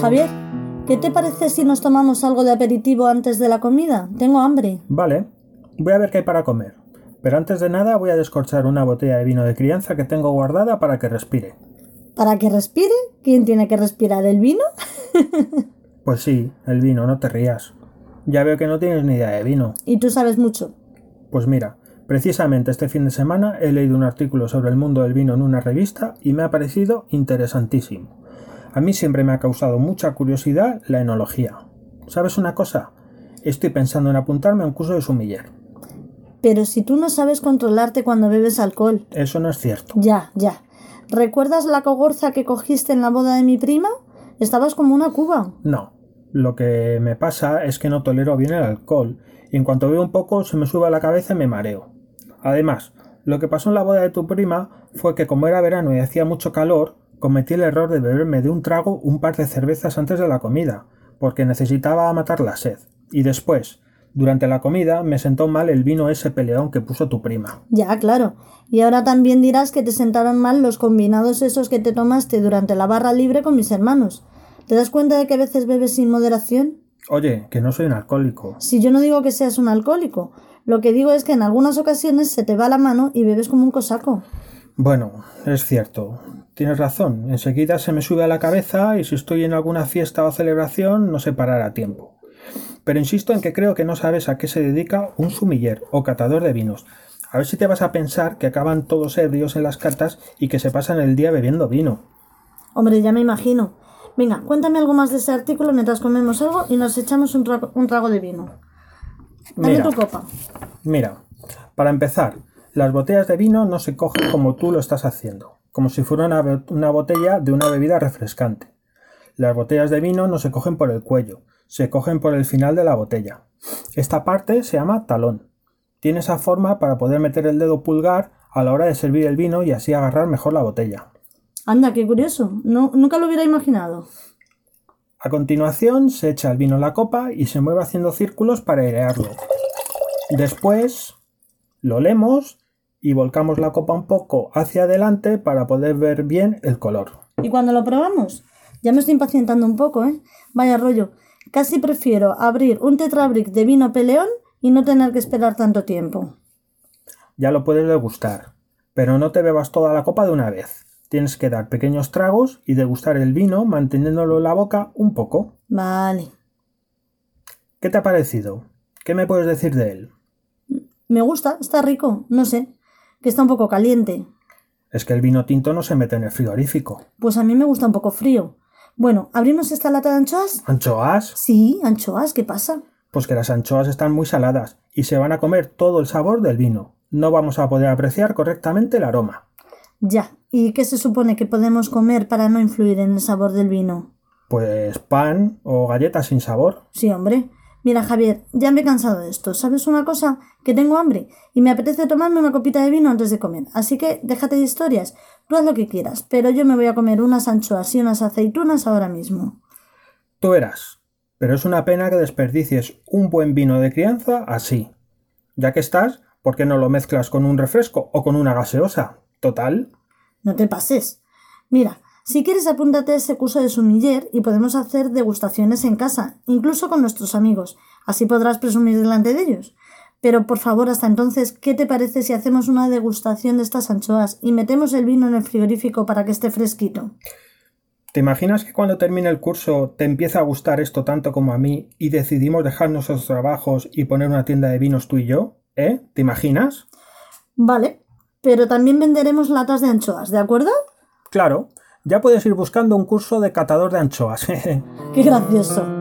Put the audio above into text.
Javier, ¿qué te parece si nos tomamos algo de aperitivo antes de la comida? Tengo hambre. Vale, voy a ver qué hay para comer. Pero antes de nada voy a descorchar una botella de vino de crianza que tengo guardada para que respire. ¿Para que respire? ¿Quién tiene que respirar? ¿El vino? Pues sí, el vino, no te rías. Ya veo que no tienes ni idea de vino. y tú sabes mucho. Pues mira, precisamente este fin de semana he leído un artículo sobre el mundo del vino en una revista y me ha parecido interesantísimo. A mí siempre me ha causado mucha curiosidad la enología. ¿Sabes una cosa? Estoy pensando en apuntarme a un curso de sumiller. Pero si tú no sabes controlarte cuando bebes alcohol. Eso no es cierto. Ya, ya. ¿Recuerdas la cogorza que cogiste en la boda de mi prima? Estabas como una cuba. No. Lo que me pasa es que no tolero bien el alcohol y en cuanto veo un poco se me sube a la cabeza y me mareo. Además, lo que pasó en la boda de tu prima fue que como era verano y hacía mucho calor, cometí el error de beberme de un trago un par de cervezas antes de la comida, porque necesitaba matar la sed. Y después, durante la comida, me sentó mal el vino ese peleón que puso tu prima. Ya, claro. Y ahora también dirás que te sentaron mal los combinados esos que te tomaste durante la barra libre con mis hermanos. ¿Te das cuenta de que a veces bebes sin moderación? Oye, que no soy un alcohólico. Si yo no digo que seas un alcohólico, lo que digo es que en algunas ocasiones se te va la mano y bebes como un cosaco. Bueno, es cierto. Tienes razón. Enseguida se me sube a la cabeza y si estoy en alguna fiesta o celebración no sé parar a tiempo. Pero insisto en que creo que no sabes a qué se dedica un sumiller o catador de vinos. A ver si te vas a pensar que acaban todos ebrios en las cartas y que se pasan el día bebiendo vino. Hombre, ya me imagino. Venga, cuéntame algo más de ese artículo mientras comemos algo y nos echamos un trago, un trago de vino. Dame Mira. tu copa. Mira, para empezar, las botellas de vino no se cogen como tú lo estás haciendo, como si fuera una, bo- una botella de una bebida refrescante. Las botellas de vino no se cogen por el cuello, se cogen por el final de la botella. Esta parte se llama talón. Tiene esa forma para poder meter el dedo pulgar a la hora de servir el vino y así agarrar mejor la botella. Anda, qué curioso. No, nunca lo hubiera imaginado. A continuación se echa el vino en la copa y se mueve haciendo círculos para airearlo. Después lo olemos y volcamos la copa un poco hacia adelante para poder ver bien el color. ¿Y cuando lo probamos? Ya me estoy impacientando un poco, ¿eh? Vaya rollo. Casi prefiero abrir un tetrabric de vino peleón y no tener que esperar tanto tiempo. Ya lo puedes degustar, pero no te bebas toda la copa de una vez. Tienes que dar pequeños tragos y degustar el vino manteniéndolo en la boca un poco. Vale. ¿Qué te ha parecido? ¿Qué me puedes decir de él? Me gusta, está rico, no sé. Que está un poco caliente. Es que el vino tinto no se mete en el frigorífico. Pues a mí me gusta un poco frío. Bueno, ¿abrimos esta lata de anchoas? ¿Anchoas? Sí, anchoas, ¿qué pasa? Pues que las anchoas están muy saladas y se van a comer todo el sabor del vino. No vamos a poder apreciar correctamente el aroma. Ya. ¿Y qué se supone que podemos comer para no influir en el sabor del vino? Pues pan o galletas sin sabor. Sí, hombre. Mira, Javier, ya me he cansado de esto. ¿Sabes una cosa? Que tengo hambre y me apetece tomarme una copita de vino antes de comer. Así que déjate de historias. Tú haz lo que quieras, pero yo me voy a comer unas anchoas y unas aceitunas ahora mismo. Tú verás. Pero es una pena que desperdicies un buen vino de crianza así. Ya que estás, ¿por qué no lo mezclas con un refresco o con una gaseosa? Total. No te pases. Mira, si quieres apúntate a ese curso de sumiller y podemos hacer degustaciones en casa, incluso con nuestros amigos. Así podrás presumir delante de ellos. Pero por favor, hasta entonces, ¿qué te parece si hacemos una degustación de estas anchoas y metemos el vino en el frigorífico para que esté fresquito? ¿Te imaginas que cuando termine el curso te empieza a gustar esto tanto como a mí y decidimos dejar nuestros trabajos y poner una tienda de vinos tú y yo? ¿Eh? ¿Te imaginas? Vale, pero también venderemos latas de anchoas, ¿de acuerdo? Claro, ya puedes ir buscando un curso de catador de anchoas. Qué gracioso.